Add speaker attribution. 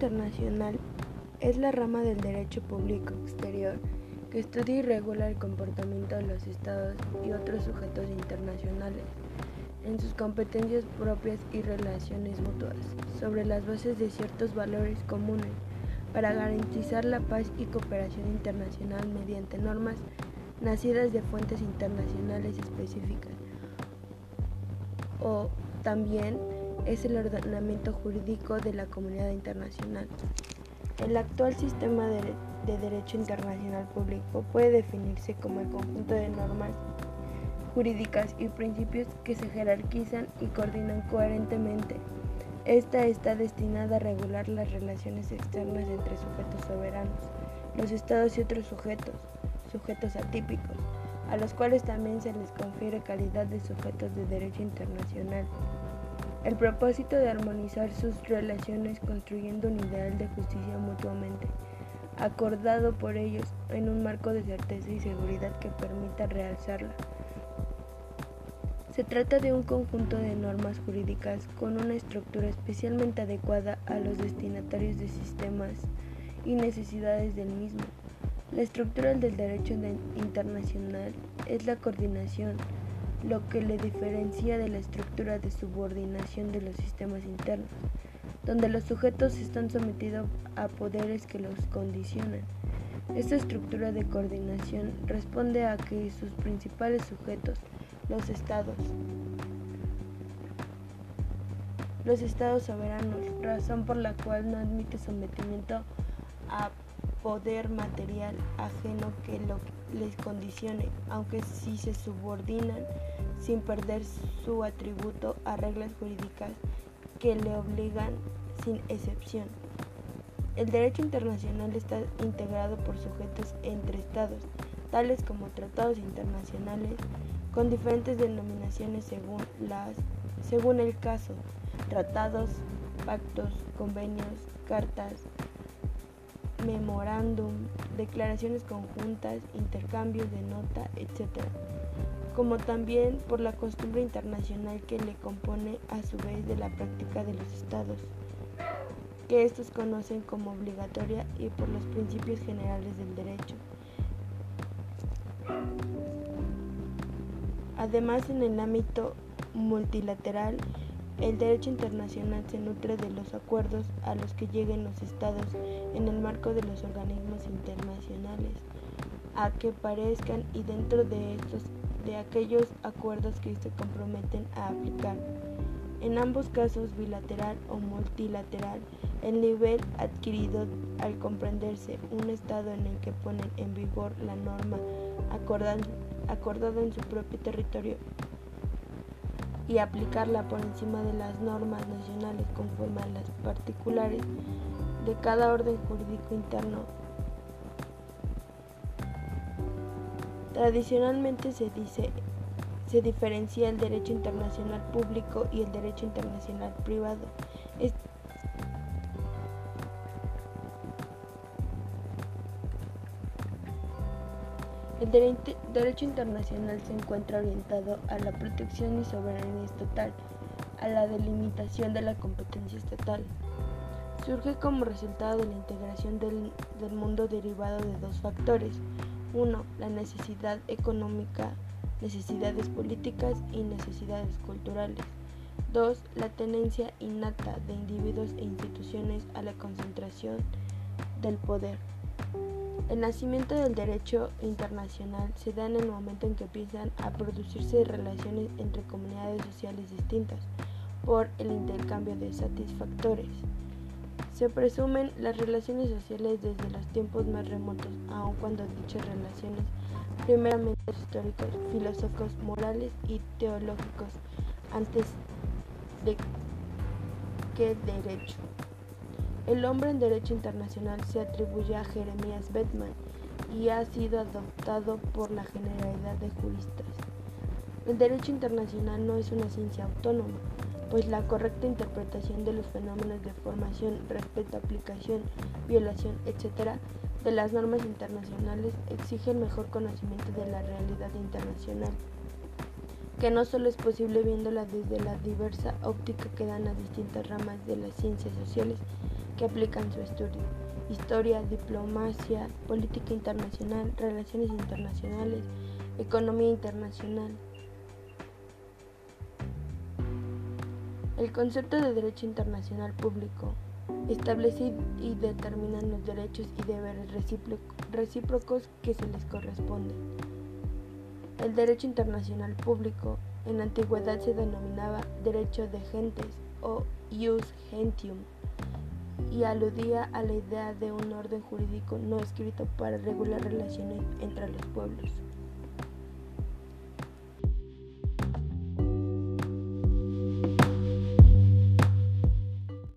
Speaker 1: internacional es la rama del derecho público exterior que estudia y regula el comportamiento de los estados y otros sujetos internacionales en sus competencias propias y relaciones mutuas, sobre las bases de ciertos valores comunes para garantizar la paz y cooperación internacional mediante normas nacidas de fuentes internacionales específicas. O también es el ordenamiento jurídico de la comunidad internacional. El actual sistema de, de derecho internacional público puede definirse como el conjunto de normas jurídicas y principios que se jerarquizan y coordinan coherentemente. Esta está destinada a regular las relaciones externas entre sujetos soberanos, los estados y otros sujetos, sujetos atípicos, a los cuales también se les confiere calidad de sujetos de derecho internacional. El propósito de armonizar sus relaciones construyendo un ideal de justicia mutuamente, acordado por ellos en un marco de certeza y seguridad que permita realzarla. Se trata de un conjunto de normas jurídicas con una estructura especialmente adecuada a los destinatarios de sistemas y necesidades del mismo. La estructura del derecho internacional es la coordinación, lo que le diferencia de la estructura de subordinación de los sistemas internos, donde los sujetos están sometidos a poderes que los condicionan. Esta estructura de coordinación responde a que sus principales sujetos, los estados. Los estados soberanos, razón por la cual no admite sometimiento a poder material ajeno que lo les condicione, aunque si se subordinan sin perder su atributo a reglas jurídicas que le obligan sin excepción. El derecho internacional está integrado por sujetos entre estados, tales como tratados internacionales, con diferentes denominaciones según, las, según el caso, tratados, pactos, convenios, cartas, memorándum, declaraciones conjuntas, intercambios de nota, etc. Como también por la costumbre internacional que le compone a su vez de la práctica de los estados, que estos conocen como obligatoria y por los principios generales del derecho. Además, en el ámbito multilateral, el derecho internacional se nutre de los acuerdos a los que lleguen los estados en el marco de los organismos internacionales a que parezcan y dentro de estos de aquellos acuerdos que se comprometen a aplicar. En ambos casos, bilateral o multilateral, el nivel adquirido al comprenderse un estado en el que ponen en vigor la norma acordada en su propio territorio y aplicarla por encima de las normas nacionales conforme a las particulares de cada orden jurídico interno. Tradicionalmente se dice se diferencia el derecho internacional público y el derecho internacional privado. El derecho internacional se encuentra orientado a la protección y soberanía estatal, a la delimitación de la competencia estatal. Surge como resultado de la integración del, mundo derivado de dos factores. Uno, la necesidad económica, necesidades políticas y necesidades culturales. Dos, la tenencia innata de individuos e instituciones a la concentración del poder. El nacimiento del derecho internacional se da en el momento en que empiezan a producirse relaciones entre comunidades sociales distintas por el intercambio de satisfactores. Se presumen las relaciones sociales desde los tiempos más remotos, aun cuando dichas relaciones, primeramente históricos, filosóficos, morales y teológicos, antes de que derecho. El hombre en derecho internacional se atribuye a Jeremías Bettman y ha sido adoptado por la generalidad de juristas. El derecho internacional no es una ciencia autónoma, pues la correcta interpretación de los fenómenos de formación, respeto, aplicación, violación, etc., de las normas internacionales exige el mejor conocimiento de la realidad internacional, que no solo es posible viéndola desde la diversa óptica que dan las distintas ramas de las ciencias sociales, que aplican su estudio. Historia, diplomacia, política internacional, relaciones internacionales, economía internacional. El concepto de derecho internacional público establece y determina los derechos y deberes recíprocos que se les corresponden. El derecho internacional público en la antigüedad se denominaba derecho de gentes o ius gentium y aludía a la idea de un orden jurídico no escrito para regular relaciones entre los pueblos.